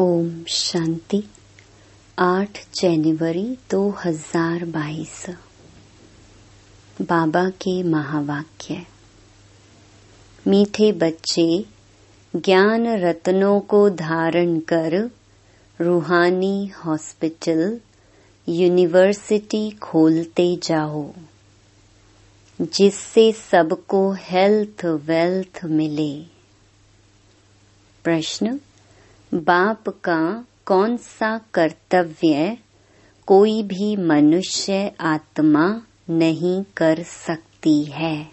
ओम शांति। 8 जनवरी 2022 बाबा के महावाक्य। मीठे बच्चे, ज्ञान रत्नों को धारण कर रूहानी हॉस्पिटल, यूनिवर्सिटी खोलते जाओ, जिससे सबको हेल्थ वेल्थ मिले। प्रश्न बाप का कौन सा कर्तव्य कोई भी मनुष्य आत्मा नहीं कर सकती है।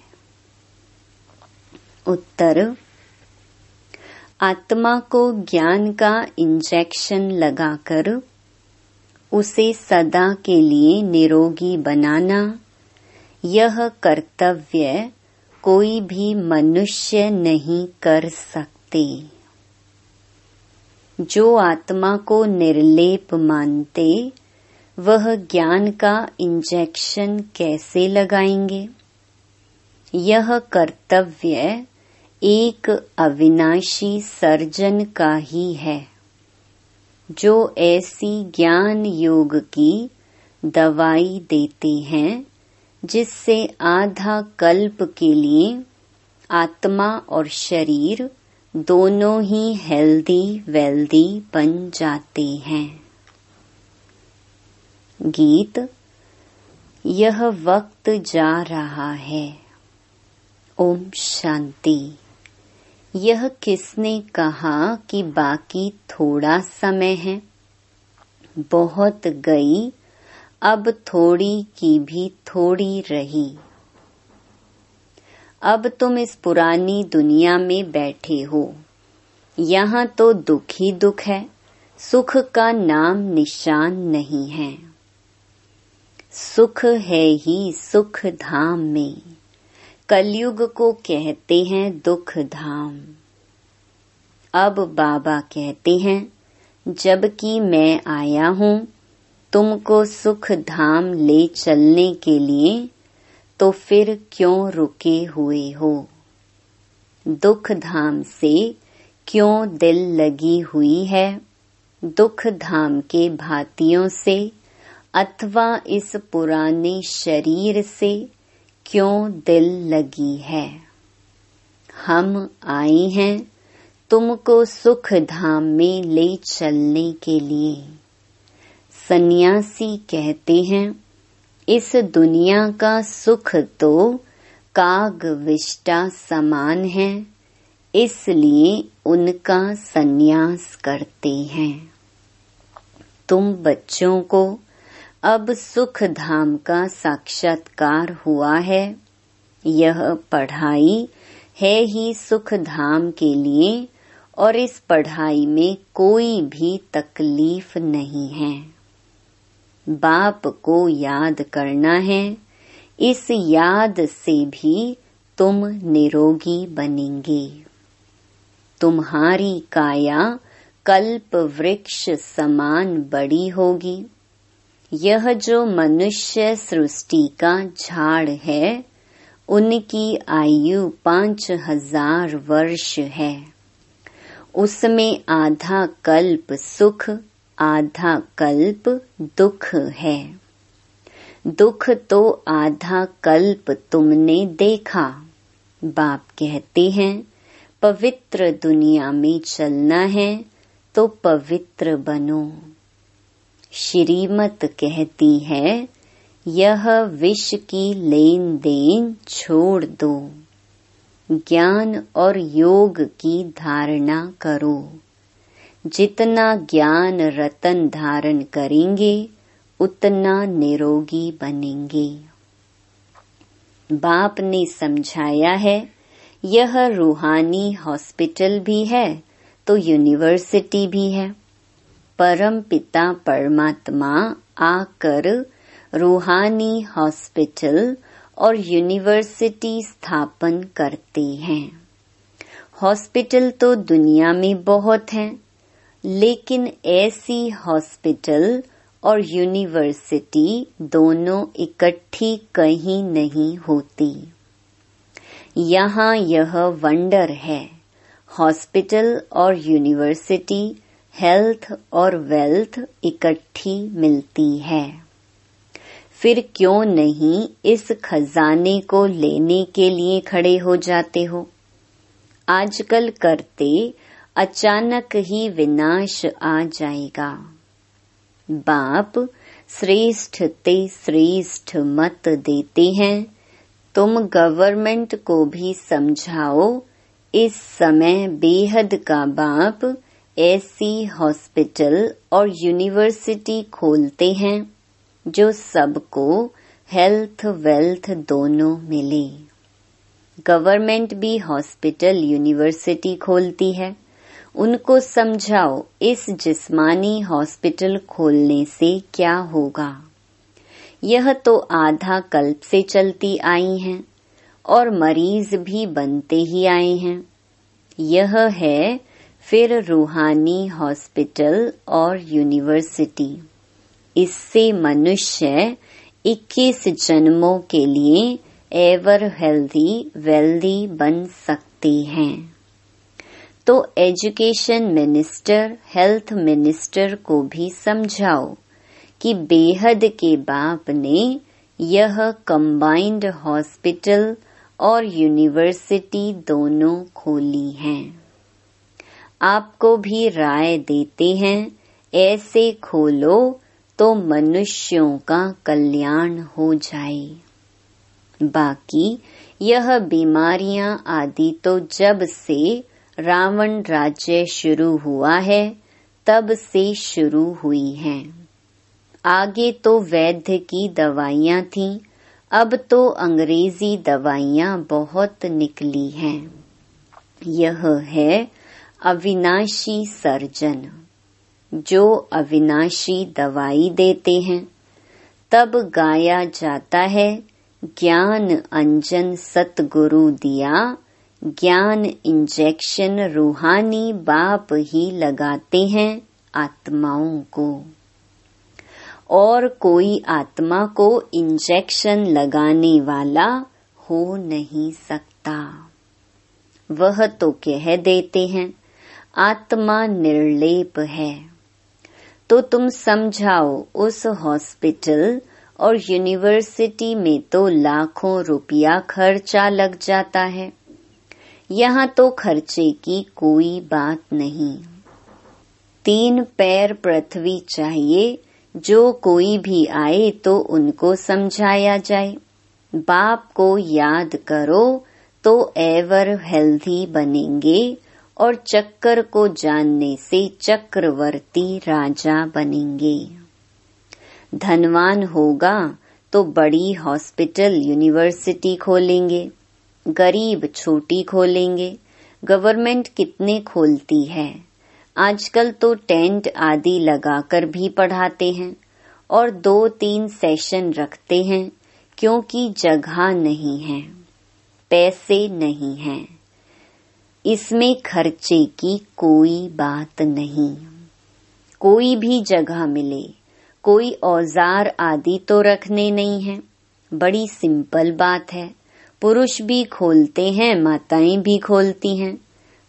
उत्तर, आत्मा को ज्ञान का इंजेक्शन लगाकर उसे सदा के लिए निरोगी बनाना, यह कर्तव्य कोई भी मनुष्य नहीं कर सकते। जो आत्मा को निर्लेप मानते, वह ज्ञान का इंजेक्शन कैसे लगाएँगे? यह कर्तव्य एक अविनाशी सर्जन का ही है, जो ऐसी ज्ञान योग की दवाई देते हैं, जिससे आधा कल्प के लिए आत्मा और शरीर दोनों ही हेल्दी वेल्दी बन जाते हैं। गीत, यह वक्त जा रहा है। ओम शांति। यह किसने कहा कि बाकी थोड़ा समय है? बहुत गई, अब थोड़ी की भी थोड़ी रही। अब तुम इस पुरानी दुनिया में बैठे हो। यहाँ तो दुख ही दुख है, सुख का नाम निशान नहीं है। सुख है ही सुख धाम में, कलयुग को कहते हैं दुख धाम। अब बाबा कहते हैं, जबकि मैं आया हूँ, तुमको सुख धाम ले चलने के लिए तो फिर क्यों रुके हुए हो? दुख धाम से क्यों दिल लगी हुई है? दुख धाम के भातियों से, अथवा इस पुराने शरीर से क्यों दिल लगी है? हम आए हैं तुमको सुख धाम में ले चलने के लिए। सन्यासी कहते हैं इस दुनिया का सुख तो काग विष्टा समान है, इसलिए उनका सन्यास करते हैं। तुम बच्चों को अब सुख धाम का साक्षात्कार हुआ है। यह पढ़ाई है ही सुख धाम के लिए, और इस पढ़ाई में कोई भी तकलीफ़ नहीं है। बाप को याद करना है। इस याद से भी तुम निरोगी बनेंगे। तुम्हारी काया कल्प वृक्ष समान बड़ी होगी। यह जो मनुष्य सृष्टि का झाड़ है, उनकी आयु पाँच हज़ार वर्ष है। उसमें आधा कल्प सुख आधा कल्प दुख है। दुख तो आधा कल्प तुमने देखा। बाप कहते हैं, पवित्र दुनिया में चलना है तो पवित्र बनो। श्रीमत कहती है, यह विष की लेन देन छोड़ दो। ज्ञान और योग की धारणा करो। जितना ज्ञान रतन धारण करेंगे उतना निरोगी बनेंगे। बाप ने समझाया है यह रूहानी हॉस्पिटल भी है तो यूनिवर्सिटी भी है। परम पिता परमात्मा आकर रूहानी हॉस्पिटल और यूनिवर्सिटी स्थापन करते हैं। हॉस्पिटल तो दुनिया में बहुत हैं, लेकिन ऐसी हॉस्पिटल और यूनिवर्सिटी दोनों इकट्ठी कहीं नहीं होती। यहाँ यह वंडर है। हॉस्पिटल और यूनिवर्सिटी, हेल्थ और वेल्थ इकट्ठी मिलती है। फिर क्यों नहीं इस खजाने को लेने के लिए खड़े हो जाते हो? आजकल करते अचानक ही विनाश आ जाएगा। बाप श्रेष्ठ ते श्रेष्ठ मत देते हैं। तुम गवर्नमेंट को भी समझाओ। इस समय बेहद का बाप ऐसी हॉस्पिटल और यूनिवर्सिटी खोलते हैं, जो सबको हेल्थ वेल्थ दोनों मिले। गवर्नमेंट भी हॉस्पिटल यूनिवर्सिटी खोलती है। उनको समझाओ, इस जिस्मानी हॉस्पिटल खोलने से क्या होगा? यह तो आधा कल्प से चलती आई हैं, और मरीज़ भी बनते ही आए हैं। यह है फिर रूहानी हॉस्पिटल और यूनिवर्सिटी। इससे मनुष्य 21 जन्मों के लिए एवर हेल्दी, वेल्दी बन सकते हैं। तो एजुकेशन मिनिस्टर, हेल्थ मिनिस्टर को भी समझाओ कि बेहद के बाप ने यह कंबाइंड हॉस्पिटल और यूनिवर्सिटी दोनों खोली हैं। आपको भी राय देते हैं, ऐसे खोलो तो मनुष्यों का कल्याण हो जाए। बाकी यह बीमारियाँ आदि तो जब से रावण राज्य शुरू हुआ है, तब से शुरू हुई हैं। आगे तो वैद्य की दवाइयाँ थीं, अब तो अंग्रेज़ी दवाइयाँ बहुत निकली हैं। यह है अविनाशी सर्जन। जो अविनाशी दवाई देते हैं, तब गाया जाता है, ज्ञान अंजन सतगुरु दिया ज्ञान इंजेक्शन रूहानी बाप ही लगाते हैं आत्माओं को। और कोई आत्मा को इंजेक्शन लगाने वाला हो नहीं सकता। वह तो कह देते हैं, आत्मा निर्लेप है। तो तुम समझाओ उस हॉस्पिटल और यूनिवर्सिटी में तो लाखों रुपया खर्चा लग जाता है। यहाँ तो खर्चे की कोई बात नहीं। तीन पैर पृथ्वी चाहिए, जो कोई भी आए तो उनको समझाया जाए। बाप को याद करो तो एवर हेल्थी बनेंगे, और चक्कर को जानने से चक्रवर्ती राजा बनेंगे। धनवान होगा तो बड़ी हॉस्पिटल यूनिवर्सिटी खोलेंगे। गरीब छोटी खोलेंगे। गवर्नमेंट कितने खोलती है? आजकल तो टेंट आदि लगाकर भी पढ़ाते हैं और दो तीन सेशन रखते हैं क्योंकि जगह नहीं है, पैसे नहीं है। इसमें खर्चे की कोई बात नहीं। कोई भी जगह मिले, कोई औज़ार आदि तो रखने नहीं है। बड़ी सिंपल बात है। पुरुष भी खोलते हैं, माताएँ भी खोलती हैं।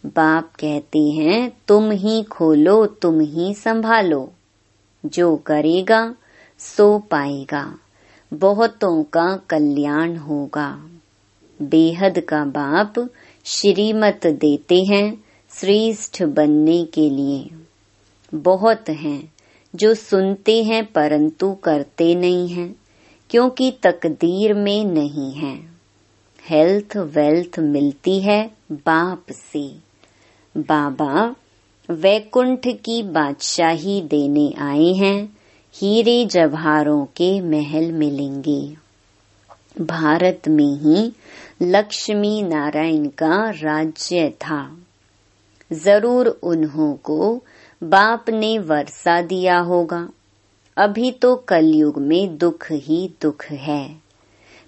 बाप कहते हैं, तुम ही खोलो, तुम ही संभालो। जो करेगा, सो पाएगा। बहुतों का कल्याण होगा। बेहद का बाप श्रीमत देते हैं, श्रेष्ठ बनने के लिए। बहुत हैं, जो सुनते हैं, परंतु करते नहीं हैं, क्योंकि तकदीर में नहीं है। हेल्थ वेल्थ मिलती है बाप से। बाबा, वैकुंठ की बादशाही देने आए हैं, हीरे जवाहरों के महल मिलेंगे। भारत में ही लक्ष्मी नारायण का राज्य था। ज़रूर उन्हों को बाप ने वर्षा दिया होगा। अभी तो कलयुग में दुख ही दुख है।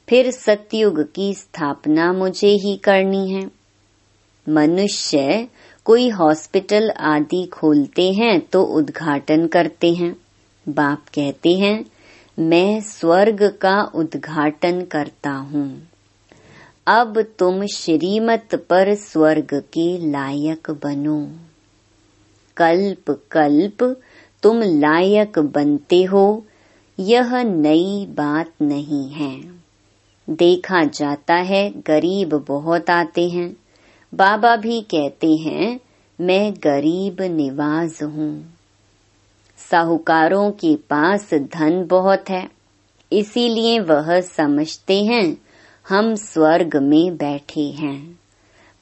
फिर सतयुग की स्थापना मुझे ही करनी है। मनुष्य कोई हॉस्पिटल आदि खोलते हैं तो उद्घाटन करते हैं। बाप कहते हैं, मैं स्वर्ग का उद्घाटन करता हूँ। अब तुम श्रीमत पर स्वर्ग के लायक बनो। कल्प कल्प, तुम लायक बनते हो। यह नई बात नहीं है। देखा जाता है, गरीब बहुत आते हैं। बाबा भी कहते हैं, मैं गरीब निवाज हूँ। साहूकारों के पास धन बहुत है, इसीलिए वह समझते हैं, हम स्वर्ग में बैठे हैं।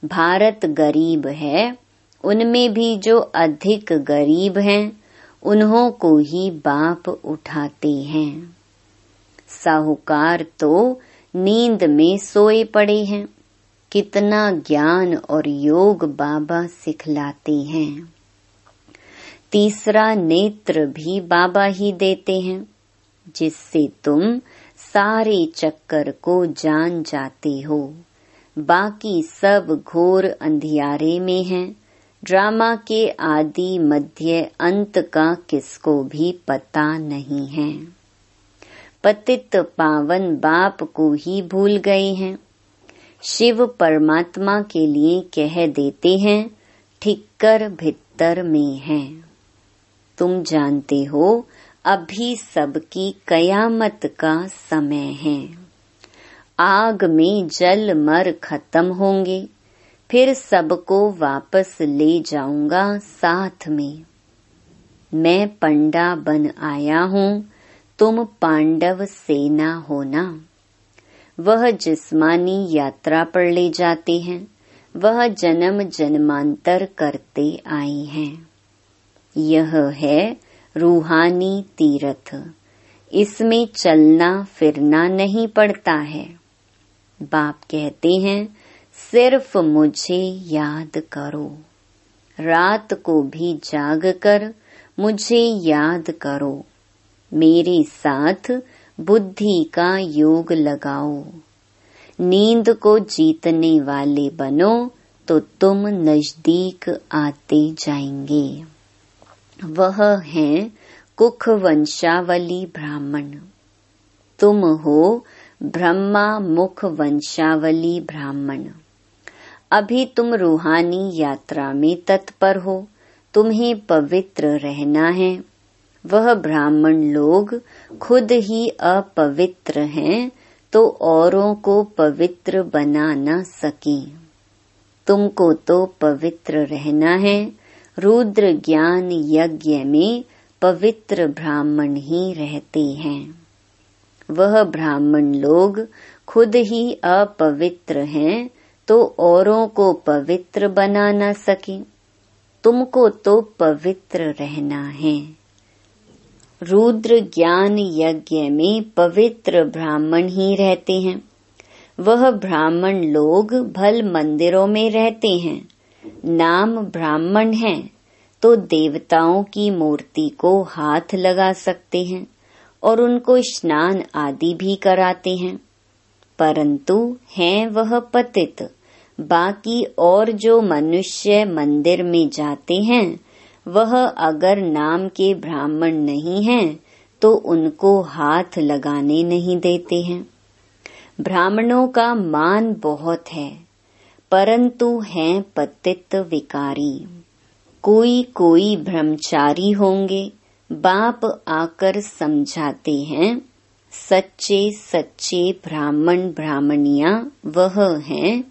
भारत गरीब है, उनमें भी जो अधिक गरीब हैं, उन्हों को ही बाप उठाते हैं। साहूकार तो नींद में सोए पड़े हैं। कितना ज्ञान और योग बाबा सिखलाते हैं। तीसरा नेत्र भी बाबा ही देते हैं, जिससे तुम सारे चक्कर को जान जाते हो। बाकी सब घोर अंधियारे में हैं। ड्रामा के आदि मध्य अंत का किसको भी पता नहीं है। पतित पावन बाप को ही भूल गए हैं। शिव परमात्मा के लिए कह देते हैं, ठिक्कर भित्तर में है। तुम जानते हो, अभी सबकी कयामत का समय है। आग में जल मर खत्म होंगे, फिर सबको वापस ले जाऊँगा साथ में। मैं पंडा बन आया हूँ तुम पांडव सेना हो होना वह जिस्मानी यात्रा पर ले जाते हैं। वह जन्म जन्मांतर करते आए हैं। यह है रूहानी तीर्थ। इसमें चलना फिरना नहीं पड़ता है। बाप कहते हैं, सिर्फ़ मुझे याद करो। रात को भी जाग कर मुझे याद करो। मेरे साथ बुद्धि का योग लगाओ। नींद को जीतने वाले बनो तो तुम नज़दीक आते जाएँगे। वह है कुख वंशावली ब्राह्मण। तुम हो ब्रह्मा मुख वंशावली ब्राह्मण। अभी तुम रूहानी यात्रा में तत्पर हो, तुम्हें पवित्र रहना है। वह ब्राह्मण लोग खुद ही अपवित्र हैं तो औरों को पवित्र बना न सके। तुमको तो पवित्र रहना है। रुद्र ज्ञान यज्ञ में पवित्र ब्राह्मण ही रहते हैं। वह ब्राह्मण लोग खुद ही अपवित्र हैं तो औरों को पवित्र बना न सके। तुमको तो पवित्र रहना है। रुद्र ज्ञान यज्ञ में पवित्र ब्राह्मण ही रहते हैं। वह ब्राह्मण लोग भल मंदिरों में रहते हैं। नाम ब्राह्मण है तो देवताओं की मूर्ति को हाथ लगा सकते हैं और उनको स्नान आदि भी कराते हैं। परंतु हैं वह पतित, बाकी और जो मनुष्य मंदिर में जाते हैं वह अगर नाम के ब्राह्मण नहीं हैं तो उनको हाथ लगाने नहीं देते हैं। ब्राह्मणों का मान बहुत है, परंतु हैं पतित विकारी। कोई कोई ब्रह्मचारी होंगे, बाप आकर समझाते हैं, सच्चे सच्चे ब्राह्मण ब्राह्मणिया वह हैं,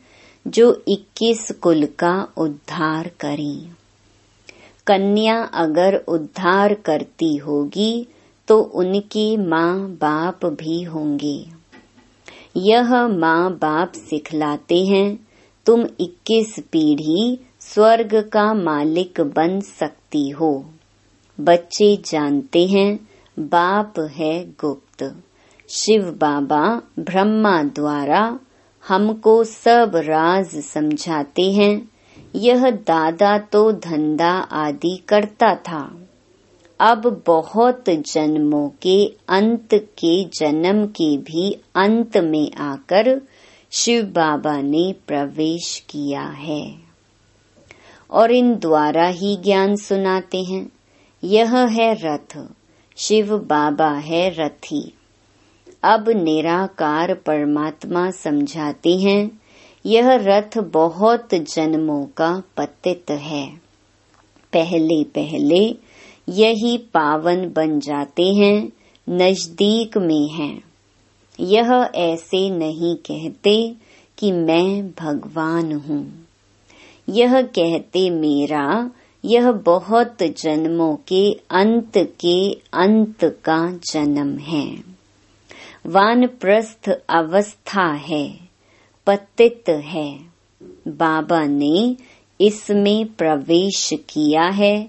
जो 21 कुल का उद्धार करें। कन्या अगर उद्धार करती होगी तो उनकी माँ बाप भी होंगे। यह माँ बाप सिखलाते हैं, तुम 21 पीढ़ी स्वर्ग का मालिक बन सकती हो। बच्चे जानते हैं, बाप है गुप्त। शिव बाबा ब्रह्मा द्वारा हमको सब राज समझाते हैं यह दादा तो धंधा आदि करता था। अब बहुत जन्मों के अंत के जन्म के भी अंत में आकर शिव बाबा ने प्रवेश किया है। और इन द्वारा ही ज्ञान सुनाते हैं। यह है रथ। शिव बाबा है रथी। अब निराकार परमात्मा समझाते हैं यह रथ बहुत जन्मों का पतित है। पहले पहले यही पावन बन जाते हैं, नज़दीक में हैं। यह ऐसे नहीं कहते कि मैं भगवान हूँ। यह कहते मेरा, यह बहुत जन्मों के अंत के अंत का जन्म है। वानप्रस्थ अवस्था है। पतित है। बाबा ने इसमें प्रवेश किया है।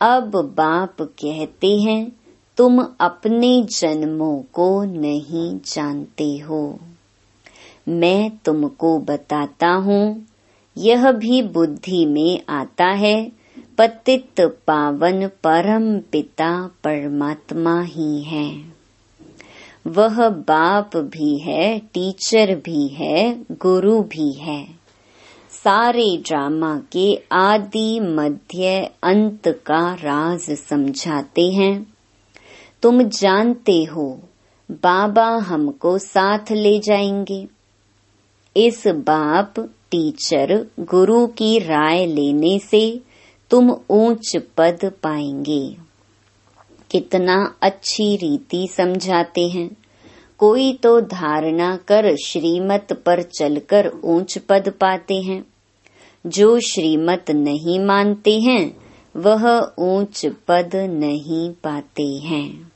अब बाप कहते हैं, तुम अपने जन्मों को नहीं जानते हो। मैं तुमको बताता हूँ, यह भी बुद्धि में आता है, पतित पावन परम पिता परमात्मा ही है। वह बाप भी है, टीचर भी है, गुरु भी है। सारे ड्रामा के आदि मध्य अंत का राज समझाते हैं। तुम जानते हो, बाबा हमको साथ ले जाएँगे। इस बाप, टीचर, गुरु की राय लेने से तुम ऊंच पद पाएँगे। कितना अच्छी रीति समझाते हैं। कोई तो धारणा कर श्रीमत पर चलकर ऊंच पद पाते हैं। जो श्रीमत नहीं मानते हैं, वह ऊंच पद नहीं पाते हैं।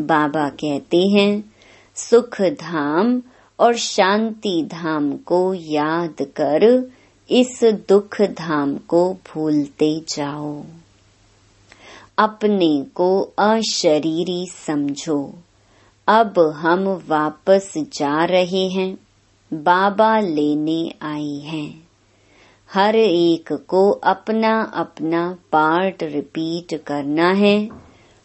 बाबा कहते हैं, सुख धाम और शांति धाम को याद कर, इस दुख धाम को भूलते जाओ। अपने को अशरीरी समझो। अब हम वापस जा रहे हैं। बाबा लेने आई हैं। हर एक को अपना अपना पार्ट रिपीट करना है।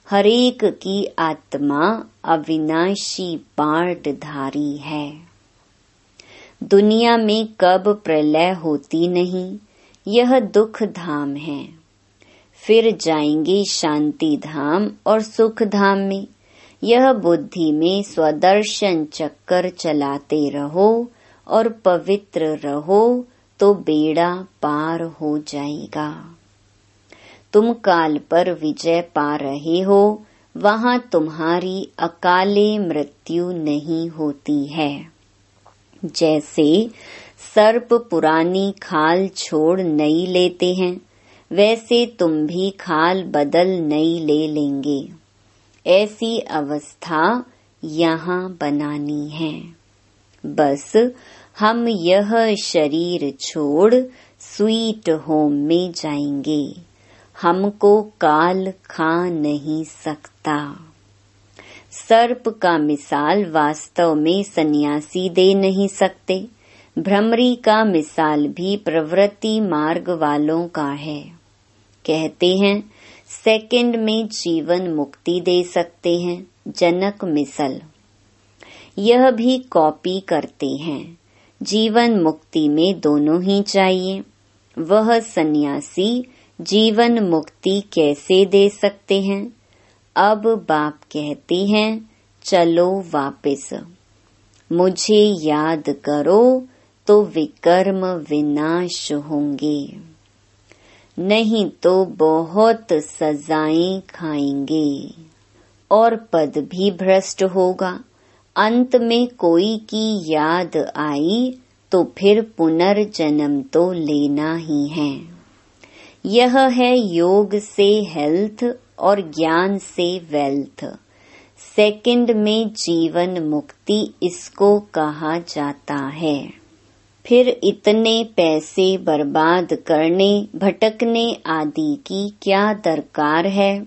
हर एक की आत्मा अविनाशी पार्ट धारी है। दुनिया में कब प्रलय होती नहीं, यह दुख धाम है। फिर जाएँगे शांति धाम और सुख धाम में। यह बुद्धि में स्वदर्शन चक्कर चलाते रहो और पवित्र रहो तो बेड़ा पार हो जाएगा। तुम काल पर विजय पा रहे हो, वहाँ तुम्हारी अकाले मृत्यु नहीं होती है। जैसे सर्प पुरानी खाल छोड़ नई लेते हैं वैसे तुम भी खाल बदल नई ले लेंगे। ऐसी अवस्था यहाँ बनानी है। बस हम यह शरीर छोड़ स्वीट होम में जाएँगे। हमको काल खा नहीं सकता। सर्प का मिसाल वास्तव में सन्यासी दे नहीं सकते। भ्रमरी का मिसाल भी प्रवृत्ति मार्ग वालों का है। कहते हैं सेकंड में जीवन मुक्ति दे सकते हैं, जनक मिसल। यह भी कॉपी करते हैं। जीवन मुक्ति में दोनों ही चाहिए। वह सन्यासी जीवन मुक्ति कैसे दे सकते हैं? अब बाप कहते हैं, चलो वापस। मुझे याद करो तो विकर्म विनाश होंगे। नहीं तो बहुत सजाएँ खाएँगे। और पद भी भ्रष्ट होगा। अंत में कोई की याद आई तो फिर पुनर्जन्म तो लेना ही है। यह है योग से हेल्थ और ज्ञान से वेल्थ सेकंड में जीवन मुक्ति इसको कहा जाता है। फिर इतने पैसे बर्बाद करने, भटकने आदि की क्या दरकार है?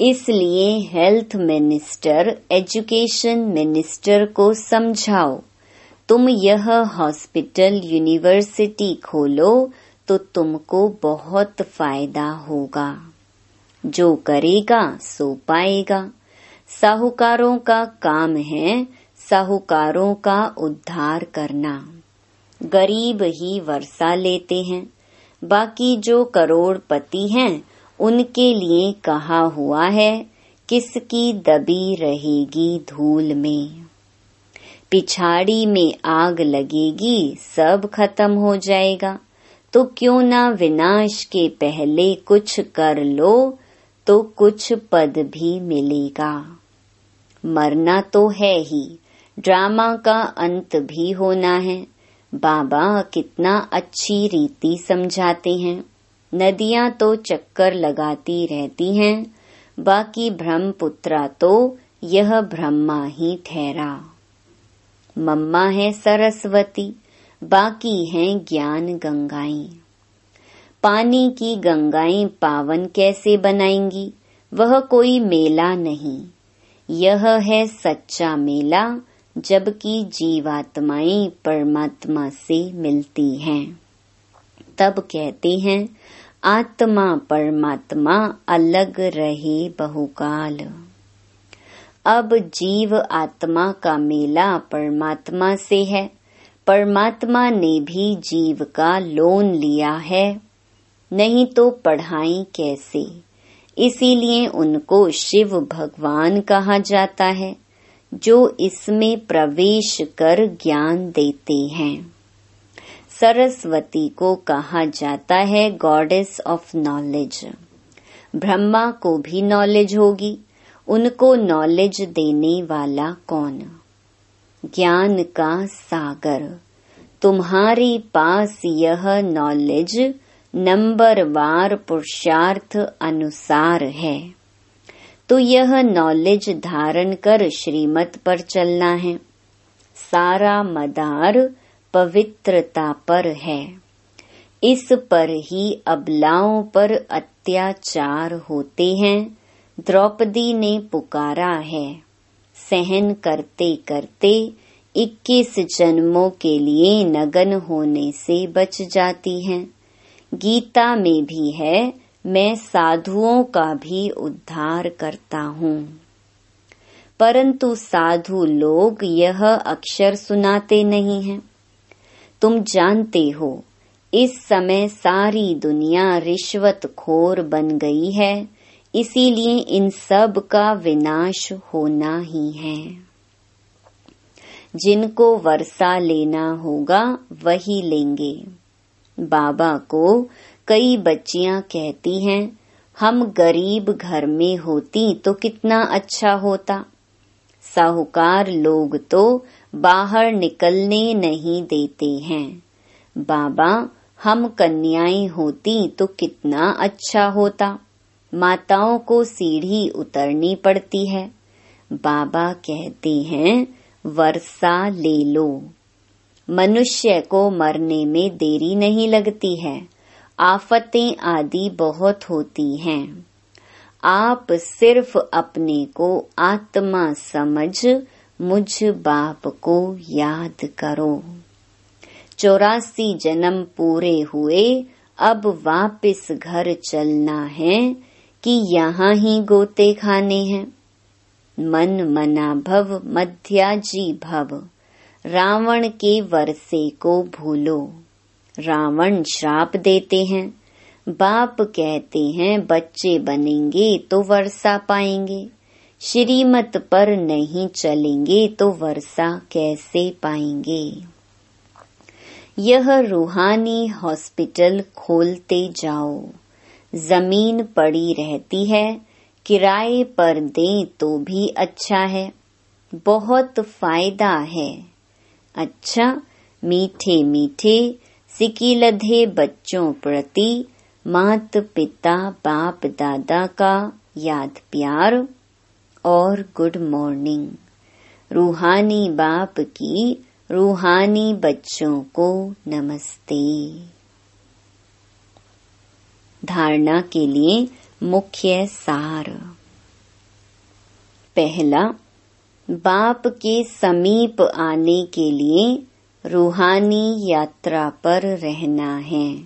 इसलिए हेल्थ मिनिस्टर एजुकेशन मिनिस्टर को समझाओ। तुम यह हॉस्पिटल यूनिवर्सिटी खोलो तो तुमको बहुत फ़ायदा होगा। जो करेगा, सो पाएगा। साहूकारों का काम है साहूकारों का उद्धार करना। गरीब ही वर्षा लेते हैं। बाकी जो करोड़पति हैं, उनके लिए कहा हुआ है, किसकी दबी रहेगी धूल में? पिछाड़ी में आग लगेगी, सब खत्म हो जाएगा। तो क्यों ना विनाश के पहले कुछ कर लो तो कुछ पद भी मिलेगा। मरना तो है ही, ड्रामा का अंत भी होना है। बाबा कितना अच्छी रीति समझाते हैं। नदियाँ तो चक्कर लगाती रहती हैं, बाकी ब्रह्मपुत्रा तो यह ब्रह्मा ही ठहरा। मम्मा है सरस्वती, बाकी हैं ज्ञान गंगाई पानी की गंगाएँ पावन कैसे बनाएँगी, वह कोई मेला नहीं। यह है सच्चा मेला जबकि जीवात्माएँ परमात्मा से मिलती हैं। तब कहते हैं, आत्मा परमात्मा अलग रहे बहुकाल। अब जीव आत्मा का मेला परमात्मा से है। परमात्मा ने भी जीव का लोन लिया है। नहीं तो पढ़ाई कैसे? इसीलिए उनको शिव भगवान कहा जाता है। जो इसमें प्रवेश कर ज्ञान देते हैं। सरस्वती को कहा जाता है गॉडेस ऑफ़ नॉलेज। ब्रह्मा को भी नॉलेज होगी। उनको नॉलेज देने वाला कौन? ज्ञान का सागर। तुम्हारे पास यह नॉलेज नंबर वार पुरुषार्थ अनुसार है। तो यह नॉलेज धारण कर श्रीमत पर चलना है। सारा मदार पवित्रता पर है। इस पर ही अबलाओं पर अत्याचार होते हैं। द्रौपदी ने पुकारा है, सहन करते करते इक्कीस जन्मों के लिए नगन होने से बच जाती हैं। गीता में भी है मैं साधुओं का भी उद्धार करता हूँ। परंतु साधु लोग यह अक्षर सुनाते नहीं हैं। तुम जानते हो, इस समय सारी दुनिया रिश्वत खोर बन गई है, इसीलिए इन सब का विनाश होना ही है। जिनको वर्षा लेना होगा, वही लेंगे। बाबा को कई बच्चियाँ कहती हैं, हम गरीब घर में होती तो कितना अच्छा होता। साहूकार लोग तो बाहर निकलने नहीं देते हैं। बाबा, हम कन्याएँ होती तो कितना अच्छा होता। माताओं को सीढ़ी उतरनी पड़ती है। बाबा कहते हैं, वर्षा ले लो। मनुष्य को मरने में देरी नहीं लगती है। आफतें आदि बहुत होती हैं। आप सिर्फ़ अपने को आत्मा समझ, मुझ बाप को याद करो। चौरासी जन्म पूरे हुए, अब वापस घर चलना है कि यहाँ ही गोते खाने हैं। मन मना भव, मध्याजी भव, रावण के वर्षे को भूलो। रावण श्राप देते हैं। बाप कहते हैं, बच्चे बनेंगे तो वर्षा पाएँगे। श्रीमत पर नहीं चलेंगे तो वर्षा कैसे पाएँगे? यह रूहानी हॉस्पिटल खोलते जाओ। ज़मीन पड़ी रहती है, किराए पर दें तो भी अच्छा है। बहुत फ़ायदा है। अच्छा मीठे मीठे सिकीलधे बच्चों प्रति मात पिता बाप दादा का याद प्यार और गुड मॉर्निंग। रूहानी बाप की रूहानी बच्चों को नमस्ते। धारणा के लिए मुख्य सार। पहला, बाप के समीप आने के लिए रूहानी यात्रा पर रहना है।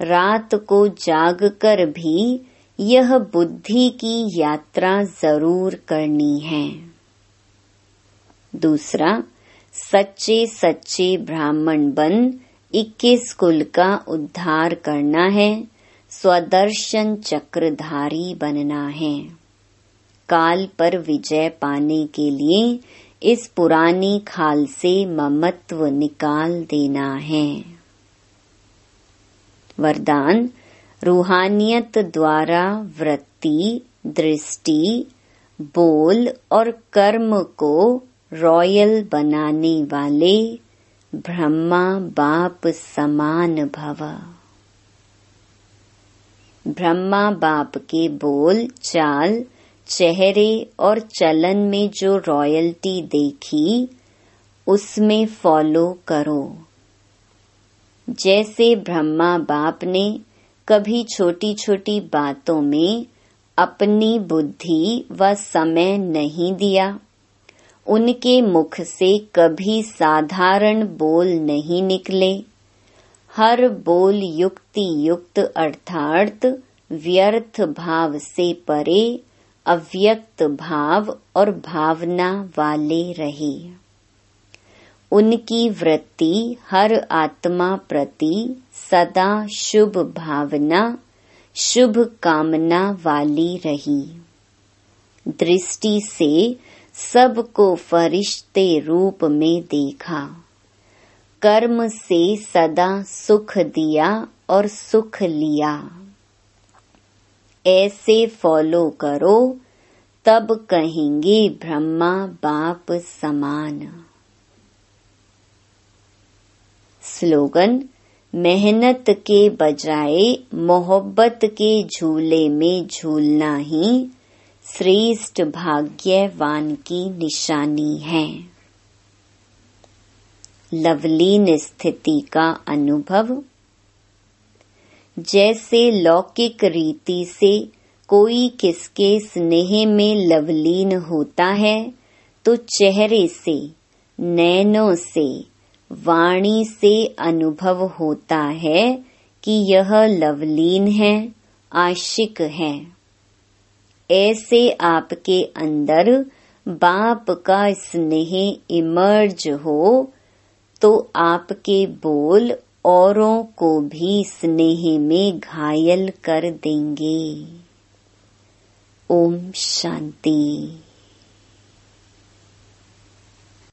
रात को जागकर भी यह बुद्धि की यात्रा ज़रूर करनी है। दूसरा, सच्चे सच्चे ब्राह्मण बन इक्कीस कुल का उद्धार करना है, स्वदर्शन चक्रधारी बनना है। काल पर विजय पाने के लिए इस पुरानी खाल से ममत्व निकाल देना है। वरदान, रूहानियत द्वारा वृत्ति, दृष्टि, बोल और कर्म को रॉयल बनाने वाले ब्रह्मा बाप समान भव। ब्रह्मा बाप के बोल, चाल चेहरे और चलन में जो रॉयल्टी देखी, उसमें फॉलो करो। जैसे ब्रह्मा बाप ने कभी छोटी छोटी बातों में अपनी बुद्धि व समय नहीं दिया, उनके मुख से कभी साधारण बोल नहीं निकले। हर बोल युक्ति युक्त अर्थात व्यर्थ भाव से परे अव्यक्त भाव और भावना वाले रहे। उनकी वृत्ति हर आत्मा प्रति सदा शुभ भावना, शुभ कामना वाली रही। दृष्टि से सबको फरिश्ते रूप में देखा। कर्म से सदा सुख दिया और सुख लिया। ऐसे फॉलो करो, तब कहेंगे ब्रह्मा बाप समान। स्लोगन, मेहनत के बजाय मोहब्बत के झूले में झूलना ही श्रेष्ठ भाग्यवान की निशानी है। लवलीन स्थिति का अनुभव जैसे लौकिक रीति से कोई किसके स्नेह में लवलीन होता है तो चेहरे से, नैनों से, वाणी से अनुभव होता है कि यह लवलीन है, आशिक है। ऐसे आपके अंदर बाप का स्नेह इमर्ज हो तो आपके बोल औरों को भी स्नेह में घायल कर देंगे। ओम शांति।